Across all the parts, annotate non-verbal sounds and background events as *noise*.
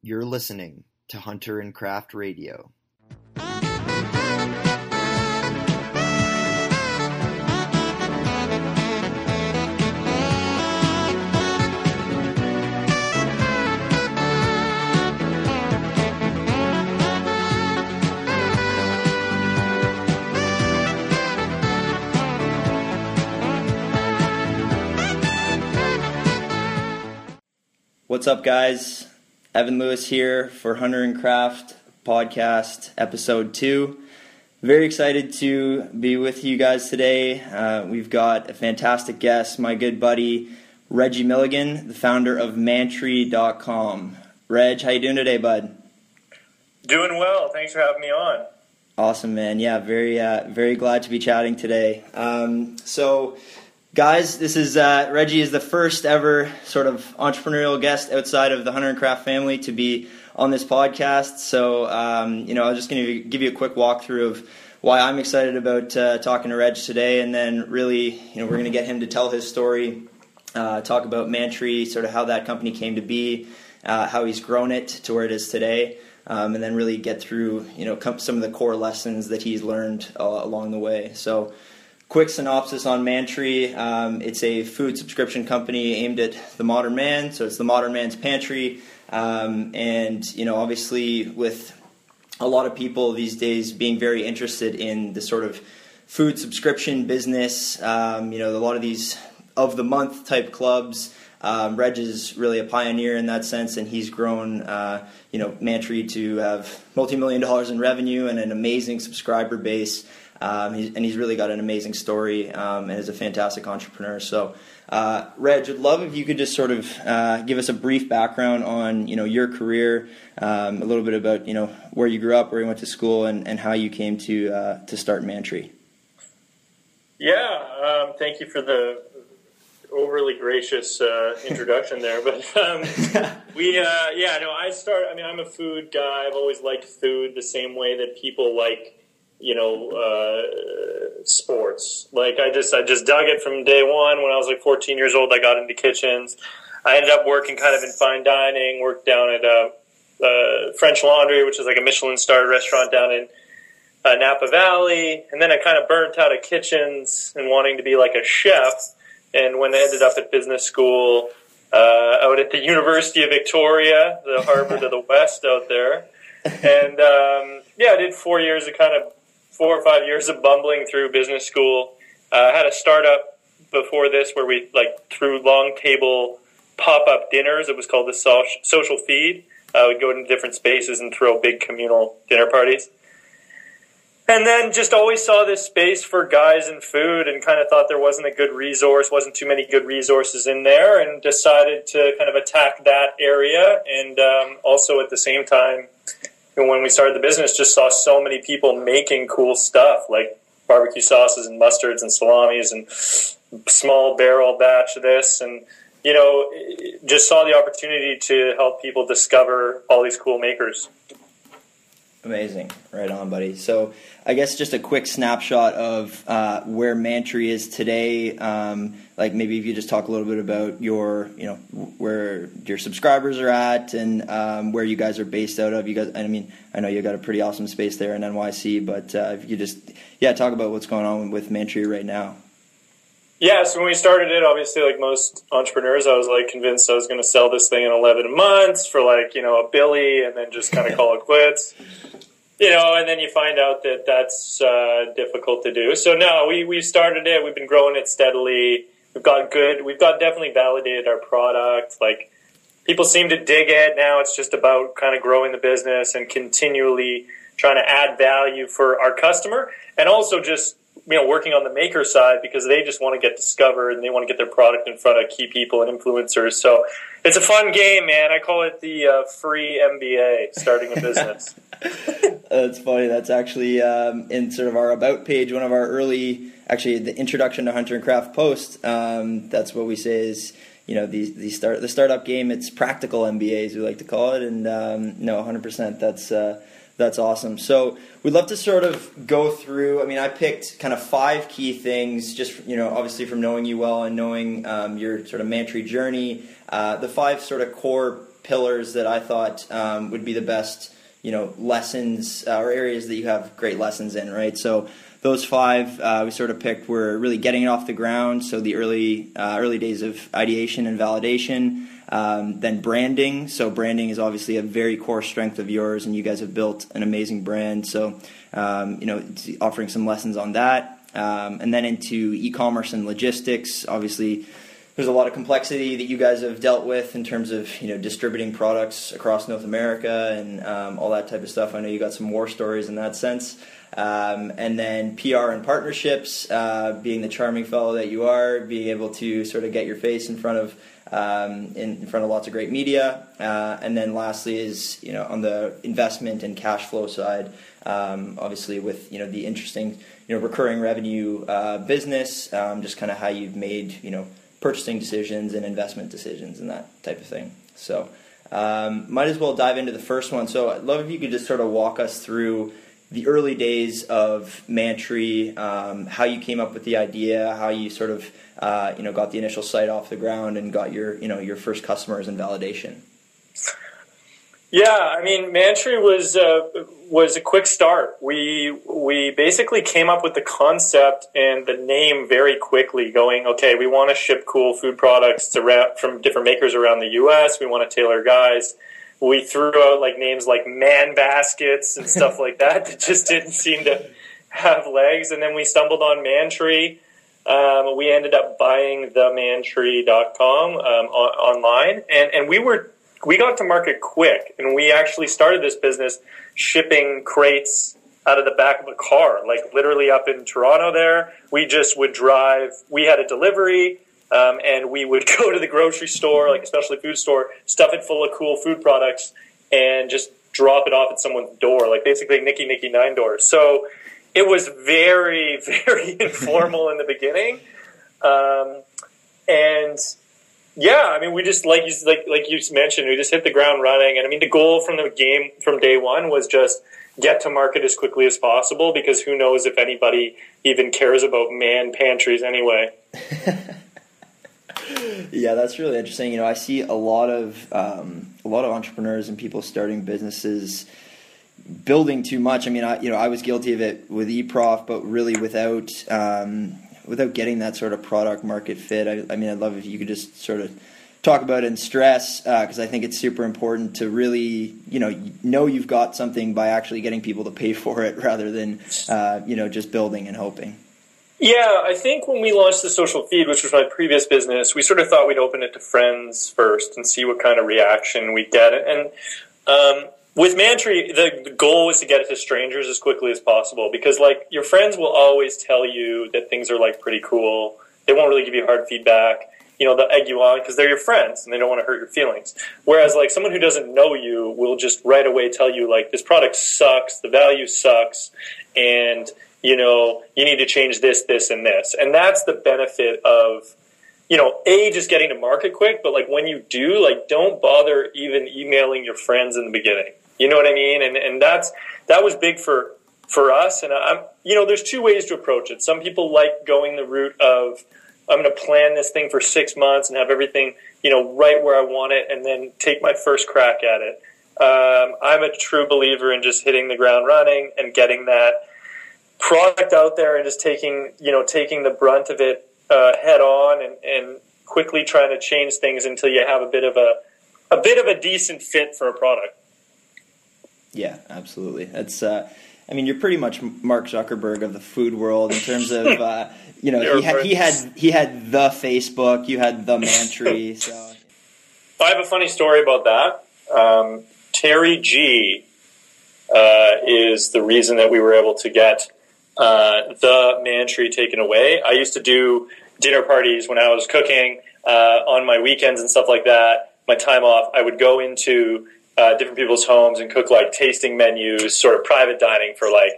You're listening to Hunter and Craft Radio. What's up, guys? Evan Lewis here for Hunter and Craft podcast, episode two. Very excited to be with you guys today. Uh, we've got a fantastic guest, my good buddy Reggie Milligan, the founder of Mantry.com. Reg, how you doing today, bud? Doing well. Thanks for having me on. Awesome, man. Yeah, very, uh, very glad to be chatting today. Um, so Guys, this is uh, Reggie is the first ever sort of entrepreneurial guest outside of the Hunter and Craft family to be on this podcast. So, um, you know, I'm just going to give you a quick walkthrough of why I'm excited about uh, talking to Reg today, and then really, you know, we're going to get him to tell his story, uh, talk about Mantry, sort of how that company came to be, uh, how he's grown it to where it is today. Um, and then really get through, you know, some of the core lessons that he's learned uh, along the way. So, quick synopsis on Mantry. Um, it's a food subscription company aimed at the modern man, so it's the modern man's pantry. Um, and you know, obviously, with a lot of people these days being very interested in the sort of food subscription business, um, you know, a lot of these of the month type clubs. Um, Reg is really a pioneer in that sense, and he's grown, uh, you know, Mantry to have multi-million dollars in revenue and an amazing subscriber base. Um, he's, and he's really got an amazing story um, and is a fantastic entrepreneur. So, uh, Reg, I'd love if you could just sort of uh, give us a brief background on you know your career, um, a little bit about you know where you grew up, where you went to school, and, and how you came to uh, to start Mantry. Yeah, um, thank you for the overly gracious uh, introduction there. But um, *laughs* we, uh, yeah, no, I start. I mean, I'm a food guy. I've always liked food the same way that people like you know, uh, sports. Like I just, I just dug it from day one. When I was like 14 years old, I got into kitchens. I ended up working kind of in fine dining. Worked down at uh, uh, French Laundry, which is like a Michelin-starred restaurant down in uh, Napa Valley. And then I kind of burnt out of kitchens and wanting to be like a chef. And when I ended up at business school, uh, out at the University of Victoria, the Harvard of the *laughs* West out there. And um, yeah, I did four years of kind of four or five years of bumbling through business school. Uh, I had a startup before this where we like threw long table pop up dinners. It was called the Social Feed. Uh, we'd go into different spaces and throw big communal dinner parties. And then just always saw this space for guys and food and kind of thought there wasn't a good resource, wasn't too many good resources in there, and decided to kind of attack that area. And um, also at the same time, when we started the business, just saw so many people making cool stuff like barbecue sauces and mustards and salamis and small barrel batch of this. And you know just saw the opportunity to help people discover all these cool makers Amazing, right on, buddy. So, I guess just a quick snapshot of uh, where Mantry is today. Um, like maybe if you just talk a little bit about your, you know, where your subscribers are at and um, where you guys are based out of. You guys, I mean, I know you got a pretty awesome space there in NYC, but uh, if you just, yeah, talk about what's going on with Mantry right now. Yeah, so when we started it, obviously, like most entrepreneurs, I was like convinced I was going to sell this thing in 11 months for like, you know, a billy and then just kind of call it quits. You know, and then you find out that that's uh, difficult to do. So, no, we, we started it. We've been growing it steadily. We've got good, we've got definitely validated our product. Like, people seem to dig it. Now it's just about kind of growing the business and continually trying to add value for our customer and also just you know working on the maker side because they just want to get discovered and they want to get their product in front of key people and influencers. So it's a fun game, man. I call it the uh, free MBA, starting a *laughs* business. That's funny. That's actually um, in sort of our about page, one of our early, actually the introduction to Hunter and Craft post. Um, that's what we say is you know the the start the startup game. It's practical MBAs we like to call it, and um, no, 100. percent That's uh, that's awesome. So we'd love to sort of go through. I mean, I picked kind of five key things, just you know, obviously from knowing you well and knowing um, your sort of Mantry journey. Uh, the five sort of core pillars that I thought um, would be the best, you know, lessons uh, or areas that you have great lessons in, right? So those five uh, we sort of picked were really getting it off the ground. So the early uh, early days of ideation and validation. Um, then branding. So branding is obviously a very core strength of yours, and you guys have built an amazing brand. So um, you know, offering some lessons on that, um, and then into e-commerce and logistics. Obviously, there's a lot of complexity that you guys have dealt with in terms of you know distributing products across North America and um, all that type of stuff. I know you got some war stories in that sense. Um, and then PR and partnerships, uh, being the charming fellow that you are, being able to sort of get your face in front of um, in, in, front of lots of great media. Uh, and then lastly is you know on the investment and cash flow side, um, obviously with you know the interesting you know recurring revenue uh, business, um, just kind of how you've made you know purchasing decisions and investment decisions and that type of thing. So. Um, might as well dive into the first one. So, I'd love if you could just sort of walk us through the early days of Mantry, um, how you came up with the idea, how you sort of uh, you know got the initial site off the ground and got your you know your first customers and validation. Yeah, I mean, Mantry was uh, was a quick start. We we basically came up with the concept and the name very quickly. Going, okay, we want to ship cool food products to from different makers around the U.S. We want to tailor guys we threw out like names like man baskets and stuff like that that just didn't seem to have legs. And then we stumbled on Mantry. Um, we ended up buying themantry.com um, on, online, and and we were we got to market quick, and we actually started this business shipping crates out of the back of a car, like literally up in Toronto. There, we just would drive. We had a delivery um, and we would *laughs* go to the grocery store, like especially food store, stuff it full of cool food products, and just drop it off at someone's door, like basically Nicky Nicky Nine Doors. So it was very, *laughs* very *laughs* informal in the beginning, um, and yeah, I mean, we just like you like like you mentioned, we just hit the ground running, and I mean, the goal from the game from day one was just get to market as quickly as possible because who knows if anybody even cares about man pantries anyway. *laughs* yeah, that's really interesting. You know, I see a lot of um, a lot of entrepreneurs and people starting businesses building too much. I mean, I you know I was guilty of it with eProf, but really without um, without getting that sort of product market fit. I, I, mean, I'd love if you could just sort of talk about it and stress because uh, I think it's super important to really you know know you've got something by actually getting people to pay *laughs* for it rather than uh, you know just building and hoping. Yeah, I think when we launched the social feed, which was my previous business, we sort of thought we'd open it to friends first and see what kind of reaction we'd get. And um, with Mantry, the, the goal was to get it to strangers as quickly as possible because, like, your friends will always tell you that things are like pretty cool. They won't really give you hard feedback. You know, they'll egg you on because they're your friends and they don't want to hurt your feelings. Whereas, like, someone who doesn't know you will just right away tell you, like, this product sucks, the value sucks, and you know, you need to change this, this, and this. And that's the benefit of, you know, A, just getting to market quick, but like when you do, like don't bother even emailing your friends in the beginning. You know what I mean? And and that's that was big for for us. And I'm you know, there's two ways to approach it. Some people like going the route of I'm going to plan this thing for six months and have everything, you know, right where I want it, and then take my first crack at it. Um, I'm a true believer in just hitting the ground running and getting that product out there and just taking you know taking the brunt of it uh, head on and, and quickly trying to change things until you have a bit of a a bit of a decent fit for a product. Yeah, absolutely. That's uh, I mean, you're pretty much Mark Zuckerberg of the food world in terms of *laughs* uh, you know he had, he had he had the Facebook, you had the Mantry. *laughs* So I have a funny story about that. Um, Terry G uh, is the reason that we were able to get uh, the Mantry taken away. I used to do dinner parties when I was cooking uh, on my weekends and stuff like that. My time off, I would go into uh, different people's homes and cook like tasting menus, sort of private dining for like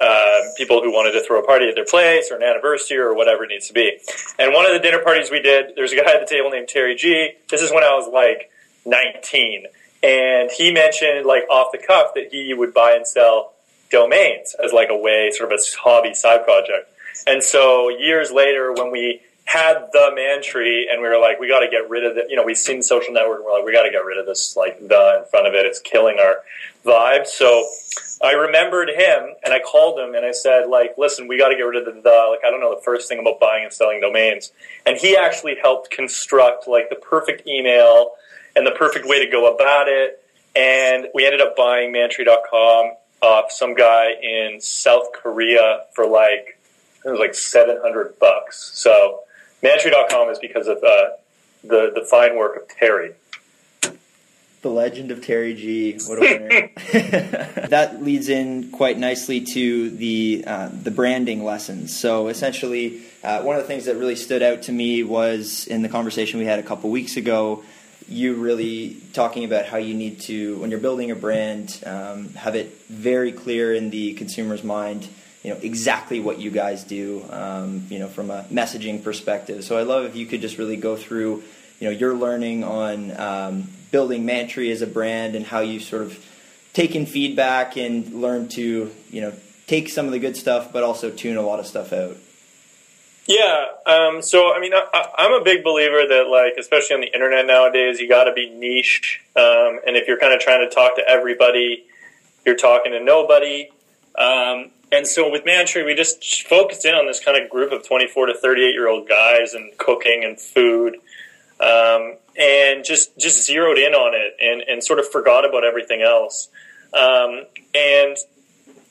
uh, people who wanted to throw a party at their place or an anniversary or whatever it needs to be. And one of the dinner parties we did, there was a guy at the table named Terry G. This is when I was like 19. And he mentioned, like off the cuff, that he would buy and sell domains as like a way, sort of a hobby side project. And so years later, when we had the Mantry, and we were like, we got to get rid of it. You know, we've seen social network, and we're like, we got to get rid of this like the in front of it. It's killing our vibe. So I remembered him, and I called him, and I said, like, listen, we got to get rid of the the. Like, I don't know the first thing about buying and selling domains, and he actually helped construct like the perfect email and the perfect way to go about it. And we ended up buying Mantry.com off some guy in South Korea for like it was like seven hundred bucks. So Mantry.com is because of uh, the the fine work of Terry. The legend of Terry G. What a winner! *laughs* *laughs* that leads in quite nicely to the uh, the branding lessons. So essentially, uh, one of the things that really stood out to me was in the conversation we had a couple weeks ago. You really talking about how you need to, when you're building a brand, um, have it very clear in the consumer's mind you know exactly what you guys do um, you know from a messaging perspective. So i love if you could just really go through you know your learning on um, building mantry as a brand and how you sort of taken feedback and learned to you know take some of the good stuff but also tune a lot of stuff out yeah um, so i mean I, am a big believer that like especially on the internet nowadays you got to be niche um, and if you're kind of trying to talk to everybody you're talking to nobody um, and so with Mantry, we just focused in on this kind of group of 24 to 38 year old guys and cooking and food, um, and just just zeroed in on it and, and sort of forgot about everything else. Um, and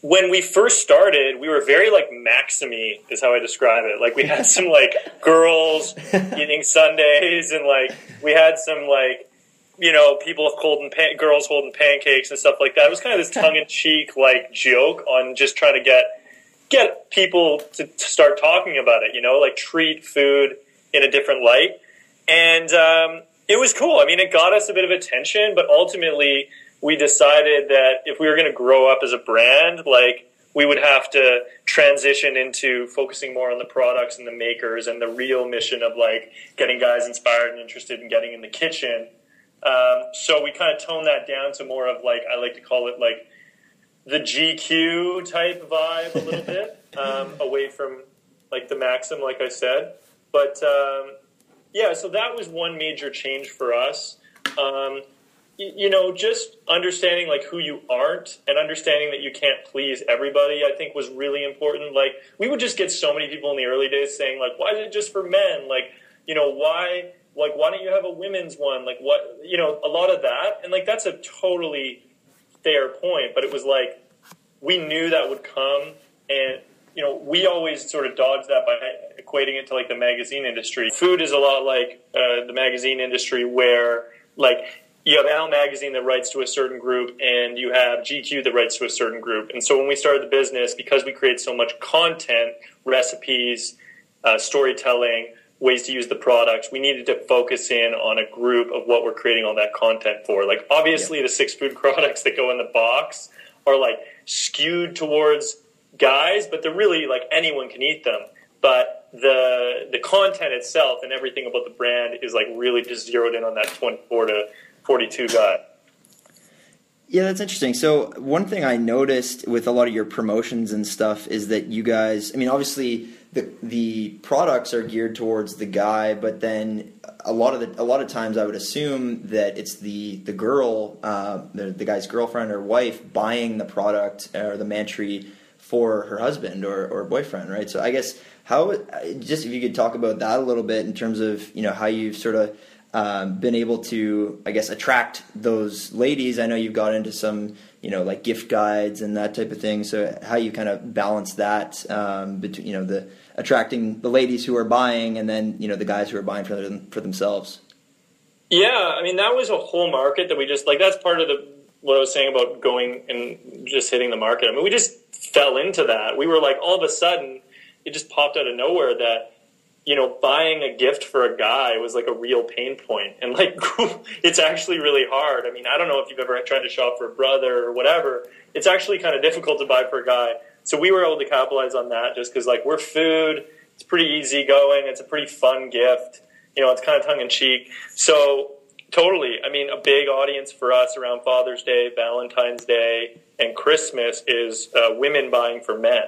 when we first started, we were very like Maximy is how I describe it. Like we had some like *laughs* girls eating sundaes and like we had some like you know, people holding pan- girls holding pancakes and stuff like that. It was kind of this tongue in cheek like joke on just trying to get get people to, to, start talking about it. You know, like treat food in a different light, and um, it was cool. I mean, it got us a bit of attention, but ultimately we decided that if we were going to grow up as a brand, like we would have to transition into focusing more on the products and the makers and the real mission of like getting guys inspired and interested in getting in the kitchen um, so we kind of toned that down to more of like I like to call it like the GQ type vibe a little *laughs* bit, um, away from like the Maxim, like I said. But um, yeah, so that was one major change for us. Um, you, know, just understanding like who you aren't and understanding that you can't please everybody, I think was really important. Like we would just get so many people in the early days saying like, "Why is it just for men?" Like, you know, why like why don't you have a women's one like what you know a lot of that and like that's a totally fair point but it was like we knew that would come and you know we always sort of dodged that by equating it to like the magazine industry food is a lot like uh, the magazine industry where like you have Elle magazine that writes to a certain group and you have GQ that writes to a certain group and so when we started the business because we create so much content recipes uh, storytelling ways to use the products. We needed to focus in on a group of what we're creating all that content for. Like obviously yeah. the six food *laughs* products that go in the box are like skewed towards guys, but they're really like anyone can eat them. But the the content itself and everything about the brand is like really just zeroed in on that 24 to 42 guy. Yeah, that's interesting. So, one thing I noticed with a lot of your promotions and stuff is that you guys, I mean, obviously the the products are geared towards the guy, but then a lot of the a lot of times I would assume that it's the the girl, uh, the, the guy's girlfriend or wife buying the product or the mantry for her husband or, or boyfriend, right? So I guess how just if you could talk about that a little bit in terms of you know how you've sort of um, been able to I guess attract those ladies. I know you've got into some you know like gift guides and that type of thing. So how you kind of balance that um, between you know the attracting the ladies who are buying and then you know the guys who are buying for them, for themselves. Yeah, I mean that was a whole market that we just like. That's part of the what I was saying about going and just hitting the market. I mean, we just fell into that. We were like all of a sudden it just popped out of nowhere that you know buying a gift for a guy was like a real pain point. And like *laughs* it's actually really hard. I mean i don't know if you've ever tried to shop for a brother or whatever. It's actually kind of difficult to buy for a guy. So we were able to capitalize on that just because like we're food. It's pretty easy going it's a pretty fun gift. You know it's kind of tongue in cheek. So totally. I mean a big audience for us around father's day valentine's day and christmas is uh, women buying for men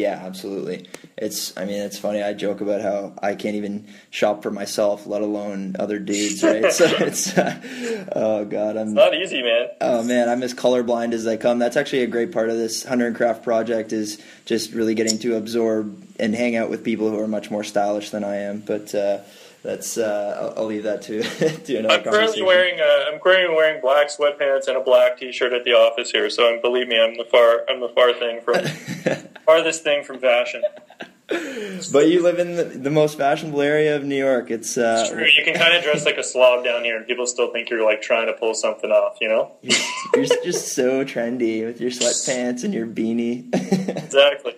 Yeah, absolutely. It's. I mean, it's funny. I joke about how I can't even shop for myself, let alone other dudes. Right? *laughs* so it's. Uh, oh God, I'm It's not easy, man. Oh man, I'm as colorblind as I come. That's actually a great part of this Hunter and Craft project is just really getting to absorb and hang out with people who are much more stylish than I am. But uh, that's uh, I'll, I'll leave that to *laughs* to another I'm currently wearing uh, I'm currently wearing black sweatpants and a black T-shirt at the office here. So believe me, I'm the far I'm the far thing from *laughs* farthest thing from fashion. *laughs* but you live in the, the most fashionable area of New York. It's, uh, It's true. You can kind of dress like a slob down here, and people still think you're like trying to pull something off. You know? *laughs* you're just so trendy with your sweatpants and your beanie. *laughs* Exactly.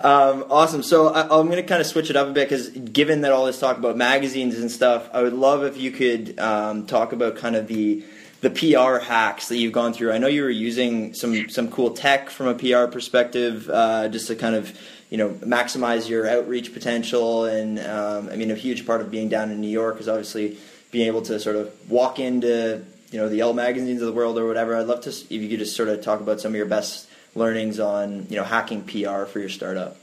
Um, awesome. So I, I'm going to kind of switch it up a bit because given that all this talk about magazines and stuff, I would love if you could um, talk about kind of the the PR hacks that you've gone through. I know you were using some some cool tech from a PR perspective, uh, just to kind of you know maximize your outreach potential. And um, I mean, a huge part of being down in New York is obviously being able to sort of walk into you know the Elle magazines of the world or whatever. I'd love to if you could just sort of talk about some of your best learnings on you know hacking PR for your startup.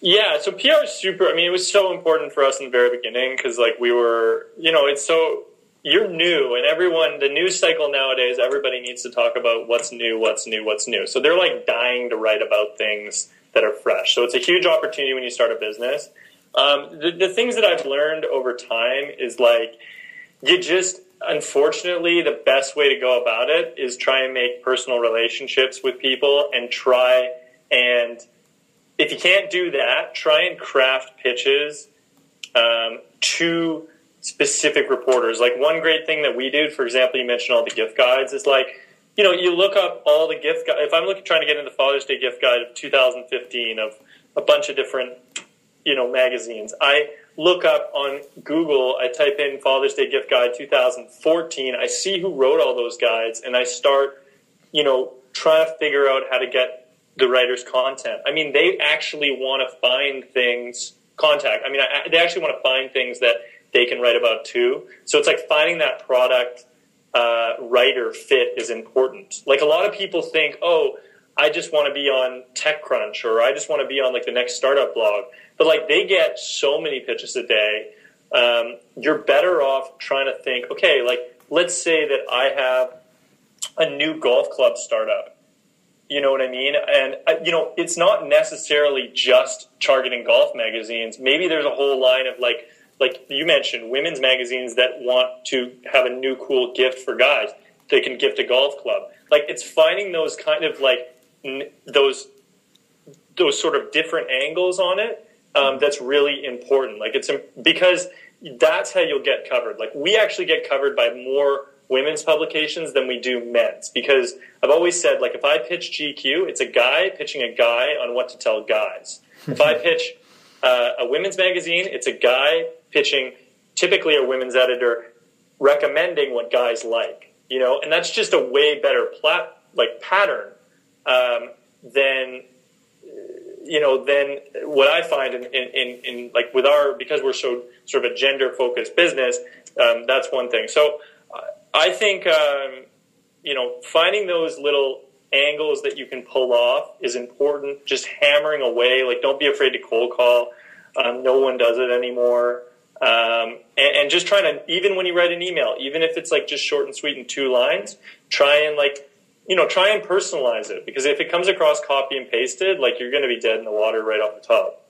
Yeah, so PR is super. I mean, it was so important for us in the very beginning because, like, we were, you know, it's so you're new, and everyone, the news cycle nowadays, everybody needs to talk about what's new, what's new, what's new. So they're like dying to write about things that are fresh. So it's a huge opportunity when you start a business. Um, the, the things that I've learned over time is like you just unfortunately the best way to go about it is try and make personal relationships with people and try and if you can't do that try and craft pitches um, to specific reporters like one great thing that we do, for example you mentioned all the gift guides is like you know you look up all the gift guides if i'm looking trying to get into the father's day gift guide of 2015 of a bunch of different you know magazines i look up on Google, I type in Father's Day Gift Guide 2014, I see who wrote all those guides, and I start, you know, trying to figure out how to get the writer's content. I mean, they actually want to find things, contact. I mean, I, they actually want to find things that they can write about too. So it's like finding that product uh, writer fit is important. Like a lot of people think, oh, I just want to be on TechCrunch or I just want to be on like the next startup blog. But like they get so many pitches a day. Um, you're better off trying to think, okay, like let's say that I have a new golf club startup. You know what I mean? And uh, you know, it's not necessarily just targeting golf magazines. Maybe there's a whole line of like, like you mentioned, women's magazines that want to have a new cool gift for guys. They can gift a golf club. Like it's finding those kind of like n- those those sort of different angles on it um, that's really important. Like it's because that's how you'll get covered. Like we actually get covered by more women's publications than we do men's because I've always said like if I pitch GQ, it's a guy pitching a guy on what to tell guys. if I *laughs* pitch uh, a women's magazine, it's a guy pitching typically a women's editor recommending what guys like. You know, and that's just a way better plat like pattern um, than you know, then what I find in, in, in, in, like with our, because we're so sort of a gender focused business, um, that's one thing. So uh, I think, um, you know, finding those little angles that you can pull off is important. Just hammering away, like don't be afraid to cold call. Um, no one does it anymore. Um, and, and just trying to, even when you write an email, even if it's like just short and sweet in two lines, try and like you know, try and personalize it because if it comes across copy and pasted, like you're going to be dead in the water right off the top.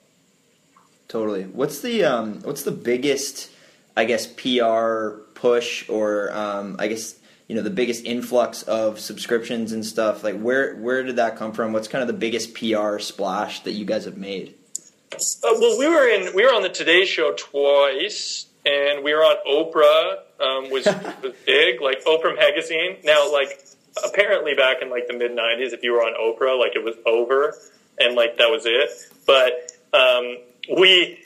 Totally. What's the um, what's the biggest, I guess, PR push or um, I guess you know the biggest influx of subscriptions and stuff? Like where where did that come from? What's kind of the biggest PR splash that you guys have made? Uh, well, we were in we were on the Today Show twice, and we were on Oprah. Um, was *laughs* was big, like Oprah magazine. Now, like apparently back in like the mid 90s if you were on oprah like it was over and like that was it but um, we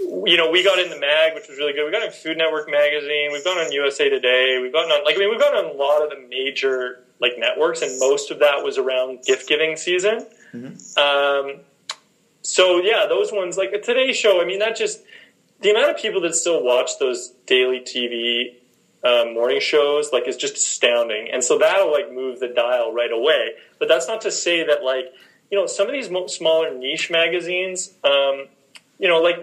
you know we got in the mag which was really good we got in food network magazine we've gone on usa today we've gone on like i mean we've gone on a lot of the major like networks and most of that was around gift giving season mm-hmm. um, so yeah those ones like a today show i mean that just the amount of people that still watch those daily tv um, morning shows like is just astounding and so that'll like move the dial right away but that's not to say that like you know, some of these smaller niche magazines, um, you know, like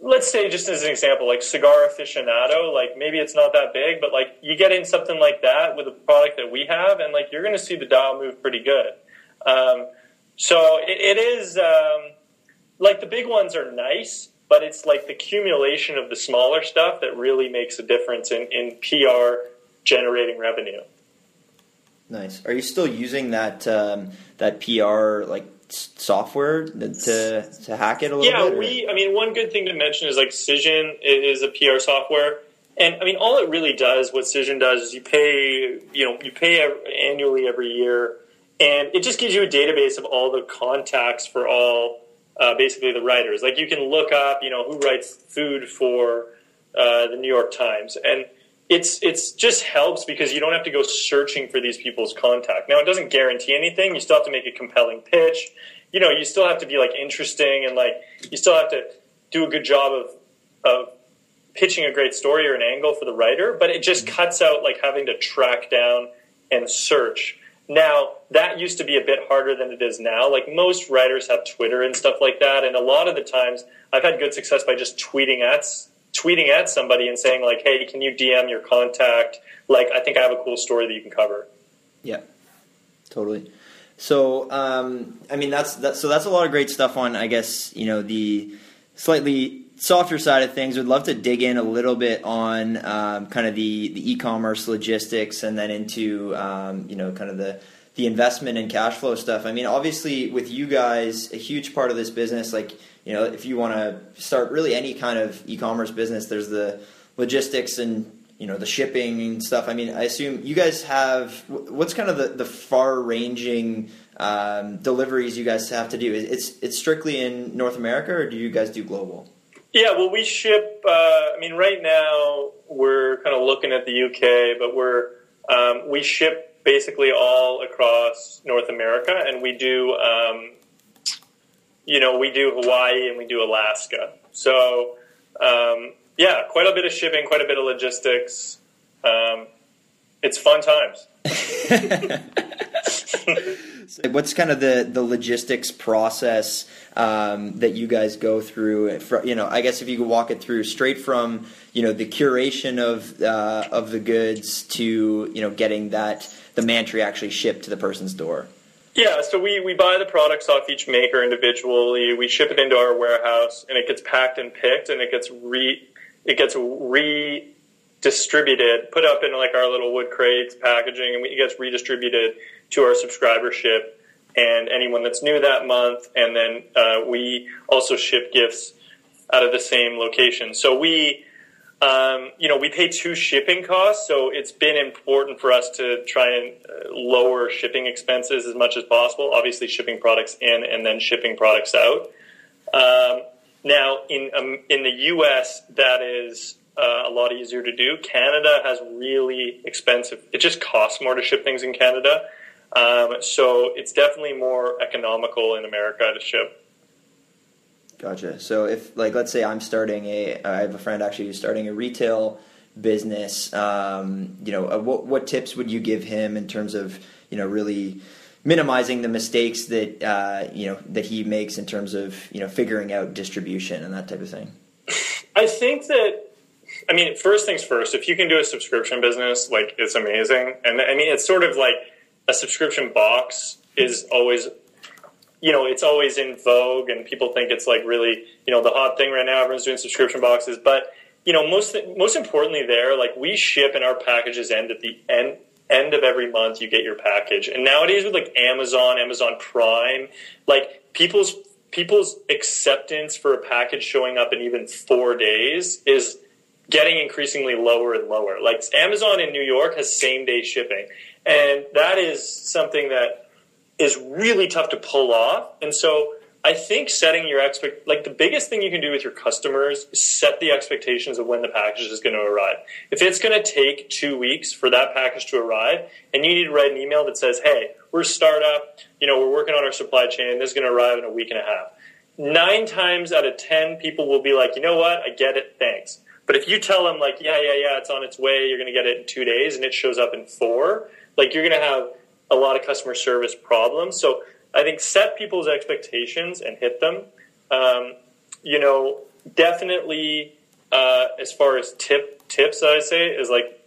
let's say just as an example, like cigar aficionado, like maybe it's not that big, but like you get in something like that with a product that we have, and like you're going to see the dial move pretty good. Um, so it, it is um, like the big ones are nice, but it's like the accumulation of the smaller stuff that really makes a difference in, in PR generating revenue. Nice. Are you still using that um, that PR like software to to hack it a little yeah, bit? Yeah, we. I mean, one good thing to mention is like Cision is a PR software, and I mean, all it really does, what Cision does, is you pay, you know, you pay annually every year, and it just gives you a database of all the contacts for all, uh, basically the writers. Like you can look up, you know, who writes food for uh, the New York Times, and it's it's just helps because you don't have to go searching for these people's contact. Now it doesn't guarantee anything. You still have to make a compelling pitch. You know, you still have to be like interesting and like you still have to do a good job of of pitching a great story or an angle for the writer, but it just cuts out like having to track down and search. Now, that used to be a bit harder than it is now. Like most writers have Twitter and stuff like that, and a lot of the times I've had good success by just tweeting at tweeting at somebody and saying like, "Hey, can you DM your contact? Like, I think I have a cool story that you can cover." Yeah, totally. So, um, I mean, that's that. So that's a lot of great stuff on, I guess, you know, the slightly softer side of things. we'd love to dig in a little bit on um, kind of the the e-commerce logistics, and then into um, you know, kind of the the investment and cash flow stuff. I mean, obviously, with you guys, a huge part of this business, like you know, if you want to start really any kind of e-commerce business, there's the logistics and you know the shipping and stuff. I mean, I assume you guys have what's kind of the, the far-ranging um, deliveries you guys have to do. It's it's strictly in North America, or do you guys do global? Yeah, well, we ship. Uh, I mean, right now we're kind of looking at the UK, but we're um, we ship basically all across North America, and we do um, you know, we do Hawaii and we do Alaska. So, um, yeah, quite a bit of shipping, quite a bit of logistics. Um, it's fun times. *laughs* *laughs* What's kind of the, the logistics process um, that you guys go through? For, you know, I guess if you could walk it through straight from you know the curation of uh, of the goods to you know getting that the mantry actually shipped to the person's door. Yeah, so we, we buy the products off each maker individually. We ship it into our warehouse, and it gets packed and picked, and it gets re it gets redistributed, put up in like our little wood crates, packaging, and it gets redistributed to our subscribership and anyone that's new that month. And then uh, we also ship gifts out of the same location. So we um, you know, we pay two shipping costs, so it's been important for us to try and uh, lower shipping expenses as much as possible. Obviously, shipping products in and then shipping products out. Um, now, in um, in the U.S., that is uh, a lot easier to do. Canada has really expensive. It just costs more to ship things in Canada, um, so it's definitely more economical in America to ship. Gotcha. So if like let's say I'm starting a I have a friend actually who's starting a retail business. Um, you know, uh, what what tips would you give him in terms of you know really minimizing the mistakes that uh, you know that he makes in terms of you know figuring out distribution and that type of thing? I think that I mean, first things first. If you can do a subscription business, like it's amazing, and I mean, it's sort of like a subscription box is always you know, it's always in vogue and people think it's like really, you know, the hot thing right now. Everyone's doing subscription boxes. But, you know, most, most importantly there, like we ship and our packages end at the end, end of every month you get your package. And nowadays with like Amazon, Amazon Prime, like people's, people's acceptance for a package showing up in even four days is getting increasingly lower and lower. Like Amazon in New York has same day shipping. And that is something that is really tough to pull off. And so I think setting your expect like the biggest thing you can do with your customers is set the expectations of when the package is going to arrive. If it's going to take two weeks for that package to arrive, and you need to write an email that says, "Hey, we're a startup. You know, we're working on our supply chain. This is going to arrive in a week and a half." Nine times out of ten, people will be like, "You know what? I get it. Thanks." But if you tell them like, "Yeah, yeah, yeah, it's on its way. You're going to get it in two days," and it shows up in four, like you're going to have a lot of customer service problems. So I think set people's expectations and hit them. Um, you know, definitely uh, as far as tip tips, I say is like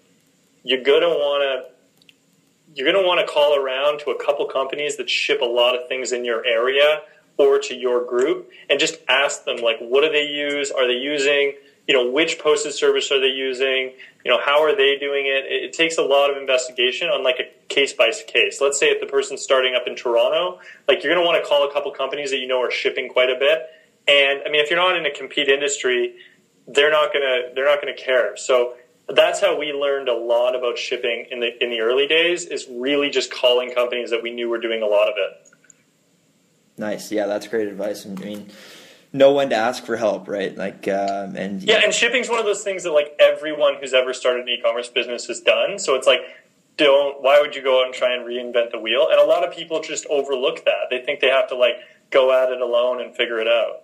you're gonna want to you're gonna want to call around to a couple companies that ship a lot of things in your area or to your group and just ask them like what do they use? Are they using you know which postage service are they using? You know how are they doing it? It, it takes a lot of investigation on like a case by case. Let's say if the person's starting up in Toronto, like you're gonna want to call a couple companies that you know are shipping quite a bit. And I mean, if you're not in a compete industry, they're not gonna they're not gonna care. So that's how we learned a lot about shipping in the in the early days. Is really just calling companies that we knew were doing a lot of it. Nice, yeah, that's great advice. I mean, know when to ask for help, right? Like, um, and yeah, and shipping's one of those things that like everyone who's ever started an e-commerce business has done. So it's like, don't. Why would you go out and try and reinvent the wheel? And a lot of people just overlook that. They think they have to like go at it alone and figure it out.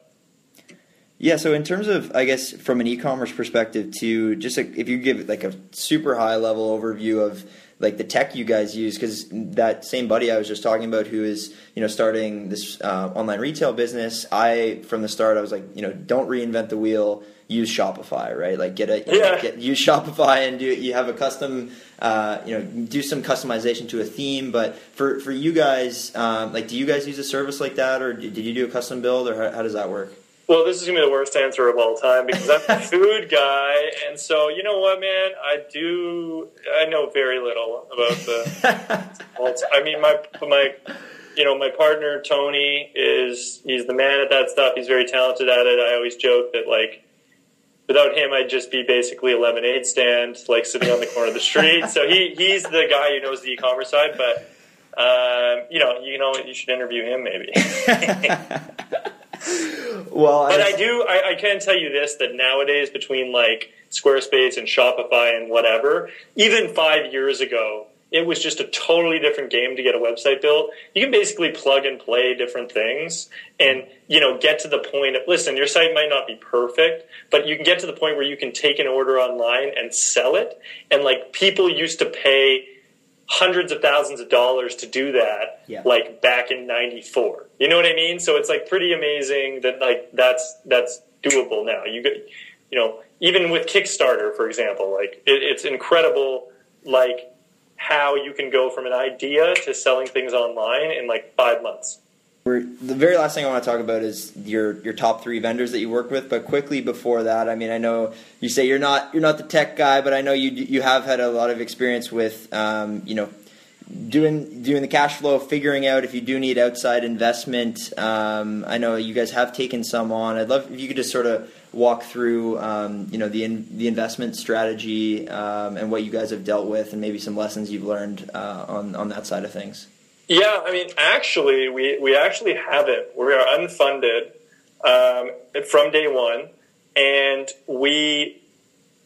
Yeah, so in terms of, I guess, from an e-commerce perspective, to just like, if you give like a super high level overview of like the tech you guys use, because that same buddy I was just talking about, who is you know starting this uh, online retail business, I from the start I was like, you know, don't reinvent the wheel, use Shopify, right? Like get a yeah. get, use Shopify and do you have a custom, uh, you know, do some customization to a theme. But for for you guys, um, like, do you guys use a service like that, or did you do a custom build, or how, how does that work? Well, this is gonna be the worst answer of all time because I'm a *laughs* food guy, and so you know what, man, I do. I know very little about the. *laughs* I mean, my my, you know, my partner Tony is he's the man at that stuff. He's very talented at it. I always joke that like. Without him, I'd just be basically a lemonade stand, like sitting on the corner of the street. So he, he's the guy who knows the e-commerce side. But um, you know, you know, you should interview him maybe. *laughs* well, but I, I do. I, I, can tell you this: that nowadays, between like Squarespace and Shopify and whatever, even five years ago, it was just a totally different game to get a website built. You can basically plug and play different things, and you know, get to the point. Of, listen, your site might not be perfect, but you can get to the point where you can take an order online and sell it. And like people used to pay hundreds of thousands of dollars to do that yeah. like back in 94 you know what i mean? So it's like pretty amazing that like that's that's doable now. You you know even with kickstarter for example like it, it's incredible like how you can go from an idea to selling things online in like five months we're, the very last thing I want to talk about is your your top three vendors that you work with. But quickly before that, I mean, I know you say you're not you're not the tech guy, but I know you you have had a lot of experience with um, you know doing doing the cash flow, figuring out if you do need outside investment. Um, I know you guys have taken some on. I'd love if you could just sort of walk through um, you know the in, the investment strategy um, and what you guys have dealt with, and maybe some lessons you've learned uh, on on that side of things. Yeah, I mean, actually, we, we actually have it. We are unfunded um, from day one, and we,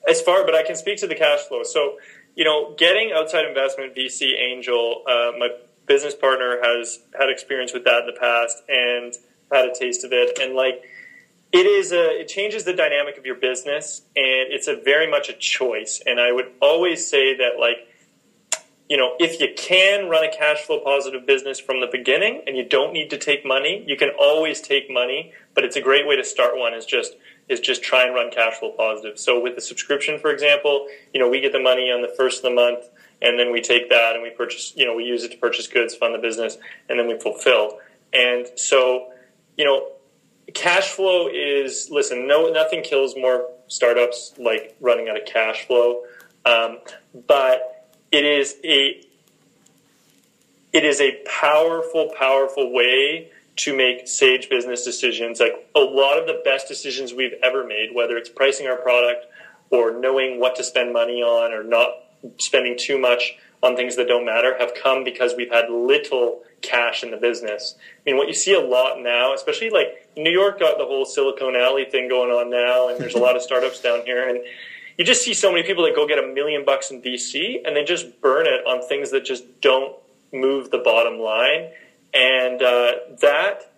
as far, but I can speak to the cash flow. So, you know, getting outside investment, VC, angel, uh, my business partner has had experience with that in the past and had a taste of it, and like, it is a, it changes the dynamic of your business, and it's a very much a choice. And I would always say that, like, you know, if you can run a cash flow positive business from the beginning and you don't need to take money, you can always take money, but it's a great way to start one is just is just try and run cash flow positive. So with the subscription, for example, you know, we get the money on the first of the month and then we take that and we purchase, you know, we use it to purchase goods, fund the business, and then we fulfill. And so, you know, cash flow is listen, no nothing kills more startups like running out of cash flow. Um, but it is a it is a powerful, powerful way to make sage business decisions. Like a lot of the best decisions we've ever made, whether it's pricing our product or knowing what to spend money on or not spending too much on things that don't matter, have come because we've had little cash in the business. I mean, what you see a lot now, especially like New York got the whole Silicon Alley thing going on now, and there's a lot of *laughs* startups down here, and you just see so many people that go get a million bucks in VC and they just burn it on things that just don't move the bottom line. And uh, that,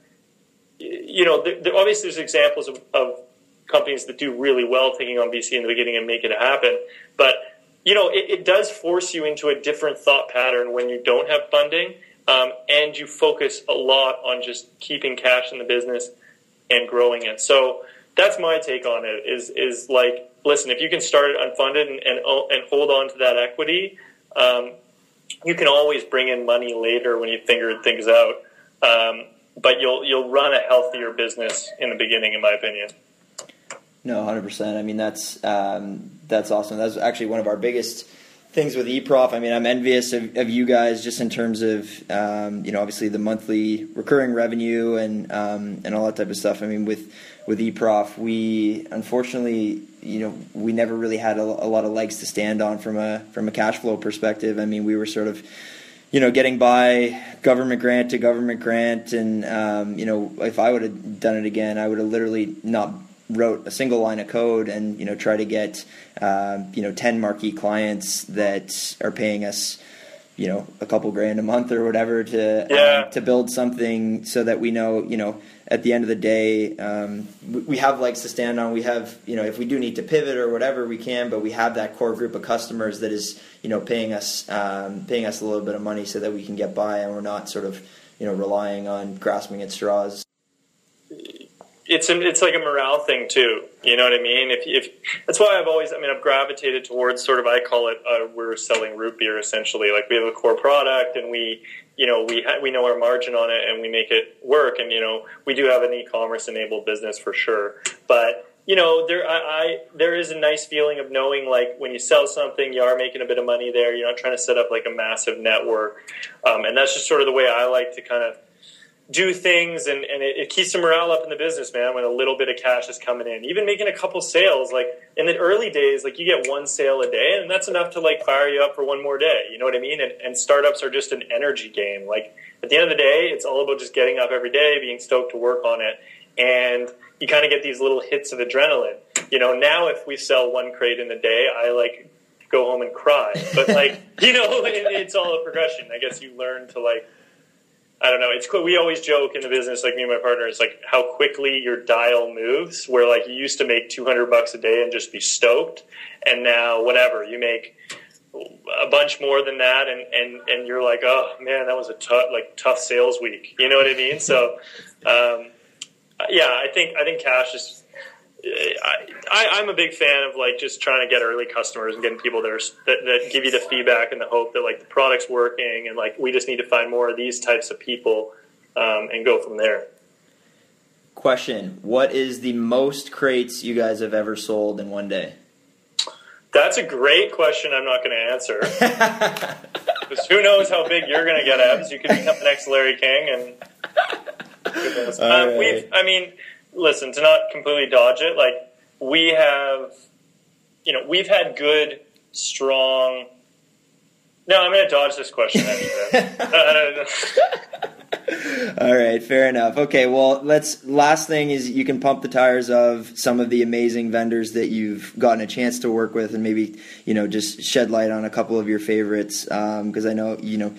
you know, obviously there's examples of, of, companies that do really well taking on VC in the beginning and make it happen. But, you know, it, it does force you into a different thought pattern when you don't have funding. um, and you focus a lot on just keeping cash in the business and growing it. So that's my take on it. Is is like, listen, if you can start it unfunded and and, and hold on to that equity, um, you can always bring in money later when you figure things out. Um, but you'll you'll run a healthier business in the beginning, in my opinion. No, hundred percent. I mean, that's um, that's awesome. That's actually one of our biggest things with eProf. I mean, I'm envious of, of you guys just in terms of um, you know obviously the monthly recurring revenue and um, and all that type of stuff. I mean, with with eProf, we unfortunately you know we never really had a, a lot of legs to stand on from a from a cash flow perspective. I mean, we were sort of you know, getting by government grant to government grant, and um, you know, if I would have done it again, I would have literally not wrote a single line of code and you know try to get uh, you know 10 marquee clients that are paying us you know a couple grand a month or whatever to yeah. um, to build something so that we know you know at the end of the day um, we have legs to stand on we have you know if we do need to pivot or whatever we can but we have that core group of customers that is you know paying us um, paying us a little bit of money so that we can get by and we're not sort of you know relying on grasping at straws it's a, it's like a morale thing too. You know what I mean? If, if that's why I've always, I mean, I've gravitated towards sort of, I call it, uh, we're selling root beer essentially. Like we have a core product and we, you know, we ha- we know our margin on it and we make it work. And you know, we do have an e-commerce enabled business for sure. But you know, there I, I there is a nice feeling of knowing like when you sell something, you are making a bit of money there. You're not trying to set up like a massive network, um, and that's just sort of the way I like to kind of do things and, and it, it, keeps the morale up in the business, man, when a little bit of cash is coming in. Even making a couple sales, like in the early days, like you get one sale a day and that's enough to like fire you up for one more day. You know what I mean? And, and startups are just an energy game. Like at the end of the day, it's all about just getting up every day, being stoked to work on it. And you kind of get these little hits of adrenaline. You know, now if we sell one crate in a day, I like go home and cry. But like, *laughs* you know, it, it's all a progression. I guess you learn to like, I don't know. It's. We always joke in the business, like me and my partner, it's like how quickly your dial moves. Where like you used to make two hundred bucks a day and just be stoked, and now whatever you make a bunch more than that, and and and you're like, oh man, that was a tough like tough sales week. You know what I mean? So, um, yeah, I think I think cash is I, am a big fan of like just trying to get early customers and getting people that, are, that, that give you the feedback and the hope that like the product's working and like we just need to find more of these types of people um, and go from there. Question: What is the most crates you guys have ever sold in one day? That's a great question. I'm not going to answer *laughs* because who knows how big you're going to get, Ebbs? You could become the next Larry King, and *laughs* um, right. we've. I mean listen, to not completely dodge it, like we have, you know, we've had good, strong. No, I'm going to dodge this question. *laughs* All right, fair enough. Okay, well, let's. Last thing is you can pump the tires of some of the amazing vendors that you've gotten a chance to work with, and maybe you know just shed light on a couple of your favorites because um, I know you know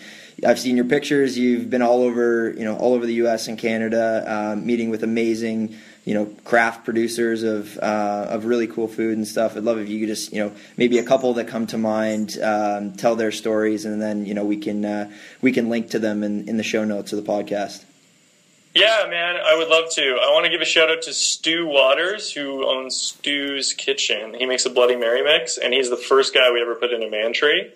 I've seen your pictures. You've been all over, you know, all over the U.S. and Canada, um, meeting with amazing, you know, craft producers of uh, of really cool food and stuff. I'd love if you could just, you know, maybe a couple that come to mind, um, tell their stories, and then you know we can uh, we can link to them in, in the show notes of the podcast. Yeah, man, I would love to. I want to give a shout out to Stu Waters, who owns Stu's Kitchen. He makes a Bloody Mary mix, and he's the first guy we ever put in a Mantry.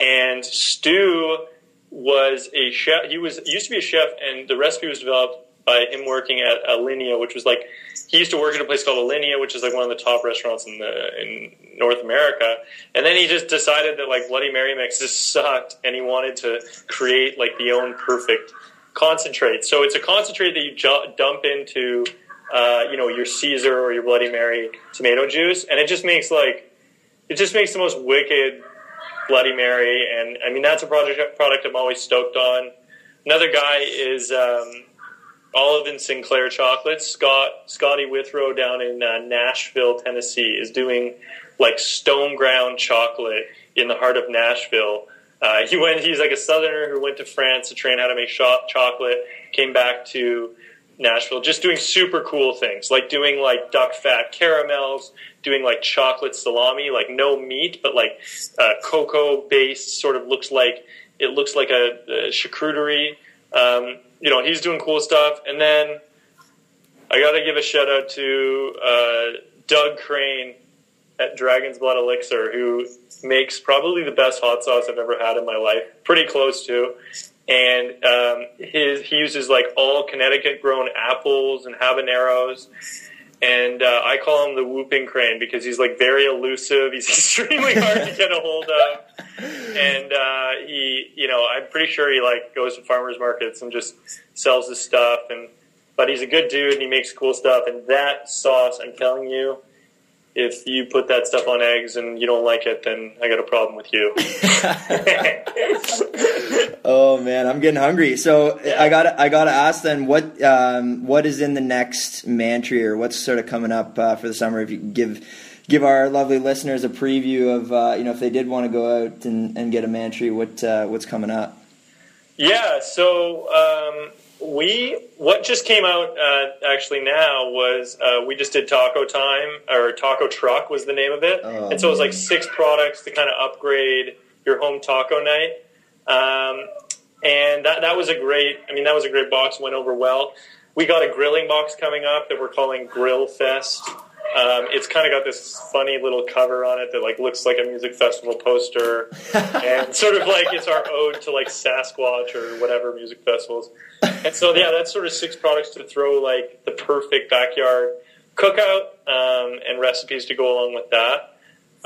And Stu was a chef. He was used to be a chef, and the recipe was developed by him working at Alinea, which was like he used to work at a place called Alinea, which is like one of the top restaurants in the in North America. And then he just decided that like Bloody Mary mix just sucked, and he wanted to create like the own perfect concentrate. So it's a concentrate that you ju- dump into. Uh, you know your Caesar or your Bloody Mary tomato juice, and it just makes like it just makes the most wicked Bloody Mary, and I mean that's a project product I'm always stoked on. Another guy is um, Olive and Sinclair Chocolates. Scott Scotty Witherow down in uh, Nashville, Tennessee, is doing like stone ground chocolate in the heart of Nashville. Uh, he went. He's like a Southerner who went to France to train how to make shop chocolate. Came back to Nashville, just doing super cool things, like doing like duck fat caramels, doing like chocolate salami, like no meat, but like uh, cocoa based, sort of looks like it looks like a, a charcuterie. Um, you know, he's doing cool stuff. And then I got to give a shout out to uh, Doug Crane at Dragon's Blood Elixir, who makes probably the best hot sauce I've ever had in my life. Pretty close to. And um, his he uses like all Connecticut grown apples and habaneros. And uh, I call him the whooping crane because he's like very elusive. *laughs* He's extremely hard to get a hold of, and uh, he, you know, I'm pretty sure he like goes to farmers markets and just sells his stuff. And but he's a good dude and he makes cool stuff. And that sauce, I'm telling you, if you put that stuff on eggs and you don't like it, then I got a problem with you. *laughs* *laughs* oh man, I'm getting hungry. So I got I got to ask then, what um, what is in the next Mantry or what's sort of coming up uh, for the summer? If you give give our lovely listeners a preview of uh, you know if they did want to go out and, and get a Mantry, what uh, what's coming up? Yeah, so um, we what just came out uh, actually now was uh, we just did Taco Time or Taco Truck was the name of it, oh, and so it was like six products to kind of upgrade your home taco night. Um, and that that was a great. I mean, that was a great box. Went over well. We got a grilling box coming up that we're calling Grill Fest. Um, it's kind of got this funny little cover on it that like looks like a music festival poster, *laughs* and sort of like it's our ode to like Sasquatch or whatever music festivals. And so yeah, that's sort of six products to throw like the perfect backyard cookout um, and recipes to go along with that.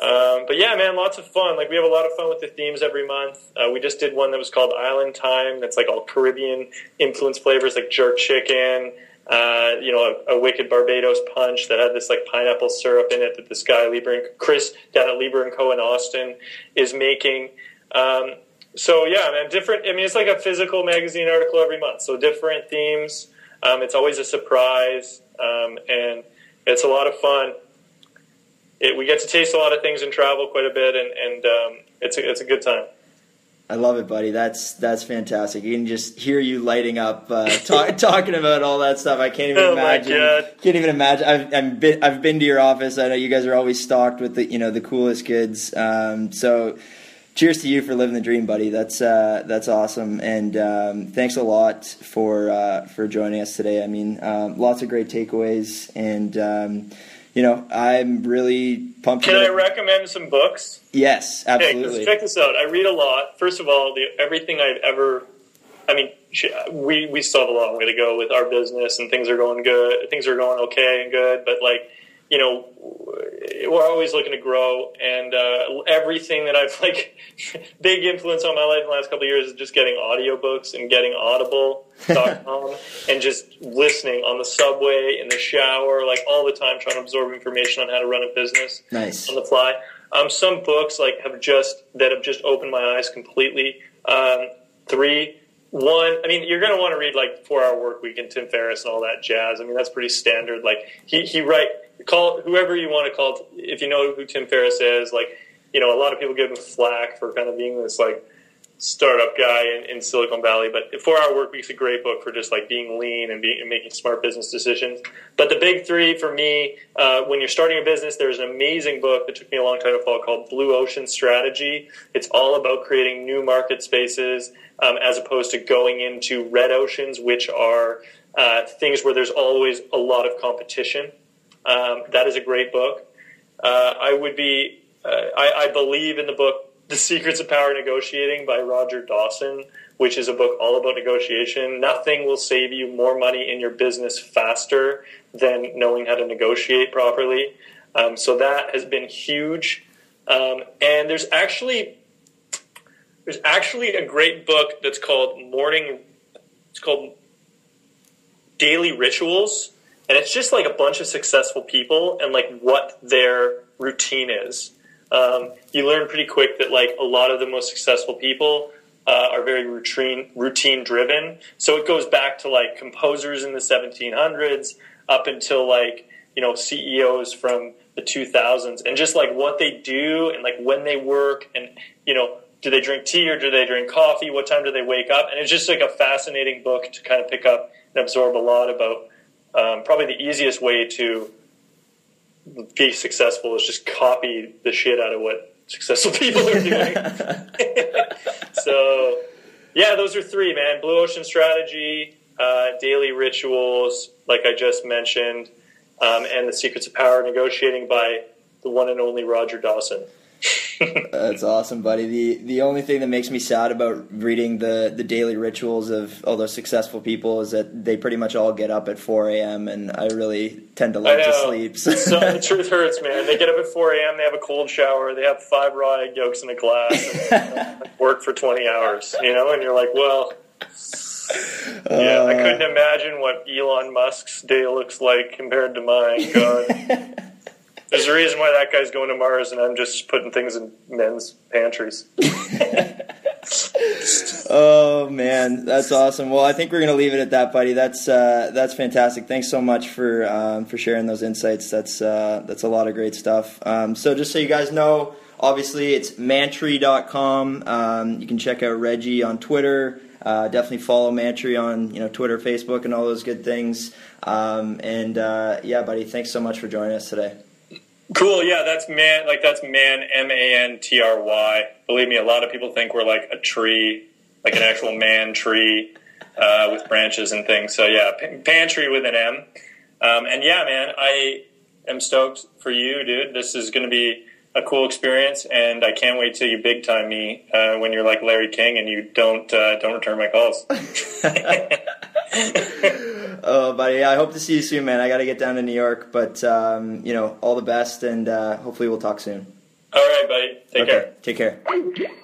Um, but yeah, man, lots of fun. Like we have a lot of fun with the themes every month. Uh, we just did one that was called Island Time. That's like all Caribbean influence flavors, like jerk chicken. Uh, you know, a, a, wicked Barbados punch that had this like pineapple syrup in it that this guy Liber and Chris down at Liber and Co in Austin is making. Um, so yeah, man, different. I mean, it's like a physical magazine article every month. So different themes. Um, it's always a surprise, um, and it's a lot of fun it, we get to taste a lot of things and travel quite a bit, and, and um, it's a, it's a good time. I love it, buddy. That's that's fantastic. You can just hear you lighting up, uh, talk, *laughs* talking about all that stuff. I can't even oh imagine. Can't even imagine. I've I've been, I've been to your office. I know you guys are always stocked with the you know the coolest goods. Um, so, cheers to you for living the dream, buddy. That's uh, that's awesome, and um, thanks a lot for uh, for joining us today. I mean, um, lots of great takeaways and um, you know, I'm really pumped. Can I recommend some books? Yes, absolutely. Okay, check this out. I read a lot. First of all, the, everything I've ever, I mean, we we still have a long way to go with our business, and things are going good. Things are going okay and good, but like, you know, we're always looking to grow, and uh, everything that I've *laughs* like big influence on my life in the last couple of years is just getting audiobooks and getting Audible.com *laughs* and just listening on the subway, in the shower, like all the time, trying to absorb information on how to run a business nice. on the fly. Um, some books like have just that have just opened my eyes completely. Um, three. One, I mean, you're going to want to read like Four Hour Work Week and Tim Ferriss and all that jazz. I mean, that's pretty standard. Like he he write call whoever you want to call. If you know who Tim Ferriss is, like you know, a lot of people give him flack for kind of being this like startup guy in, in Silicon Valley. But Four Hour Work Week's a great book for just like being lean and, being, and making smart business decisions. But the big three for me, uh, when you're starting a business, there's an amazing book that took me a long time to follow called Blue Ocean Strategy. It's all about creating new market spaces um, as opposed to going into red oceans, which are uh, things where there's always a lot of competition. Um, that is a great book. Uh, I would be, uh, I, I, believe in the book The Secrets of Power Negotiating by Roger Dawson, which is a book all about negotiation. Nothing will save you more money in your business faster than knowing how to negotiate properly. Um, so that has been huge. Um, and there's actually there's actually a great book that's called Morning. It's called Daily Rituals and it's just like a bunch of successful people and like what their routine is. Um, you learn pretty quick that like a lot of the most successful people uh, are very routine routine driven. So it goes back to like composers in the 1700s up until like you know CEOs from the 2000s and just like what they do and like when they work and you know do they drink tea or do they drink coffee? What time do they wake up? And it's just like a fascinating book to kind of pick up and absorb a lot about um, probably the easiest way to be successful is just copy the shit out of what successful *laughs* people are doing. *laughs* so, yeah, those are three, man. Blue Ocean Strategy, uh, Daily Rituals, like I just mentioned, um, and The Secrets of Power Negotiating by the one and only Roger Dawson. That's awesome, buddy. The the only thing that makes me sad about reading the, the daily rituals of all those successful people is that they pretty much all get up at 4 a.m. and I really tend to love to sleep. So. so the truth hurts, man. They get up at 4 a.m. They have a cold shower. They have five raw egg yolks in a glass. And *laughs* work for 20 hours, you know, and you're like, well. Yeah, I couldn't uh. imagine what Elon Musk's day looks like compared to mine. God. *laughs* There's a reason why that guy's going to Mars, and I'm just putting things in men's pantries. *laughs* oh man, that's awesome. Well, I think we're gonna leave it at that, buddy. That's uh, that's fantastic. Thanks so much for um, for sharing those insights. That's uh, that's a lot of great stuff. Um, so just so you guys know, obviously it's mantry.com. Um, you can check out Reggie on Twitter. Uh, definitely follow Mantry on you know Twitter, Facebook, and all those good things. Um, and uh, yeah, buddy, thanks so much for joining us today. Cool. Yeah, that's man. Like that's man. M A N T R Y. Believe me, a lot of people think we're like a tree, like an actual man tree uh, with branches and things. So yeah, p- pantry with an M. Um, and yeah, man, I am stoked for you, dude. This is going to be a cool experience, and I can't wait till you big time me uh, when you're like Larry King and you don't uh, don't return my calls. *laughs* *laughs* *laughs* oh, buddy, I hope to see you soon, man. I got to get down to New York, but um, you know, all the best, and uh, hopefully we'll talk soon. All right, buddy. Take okay. care. Take care.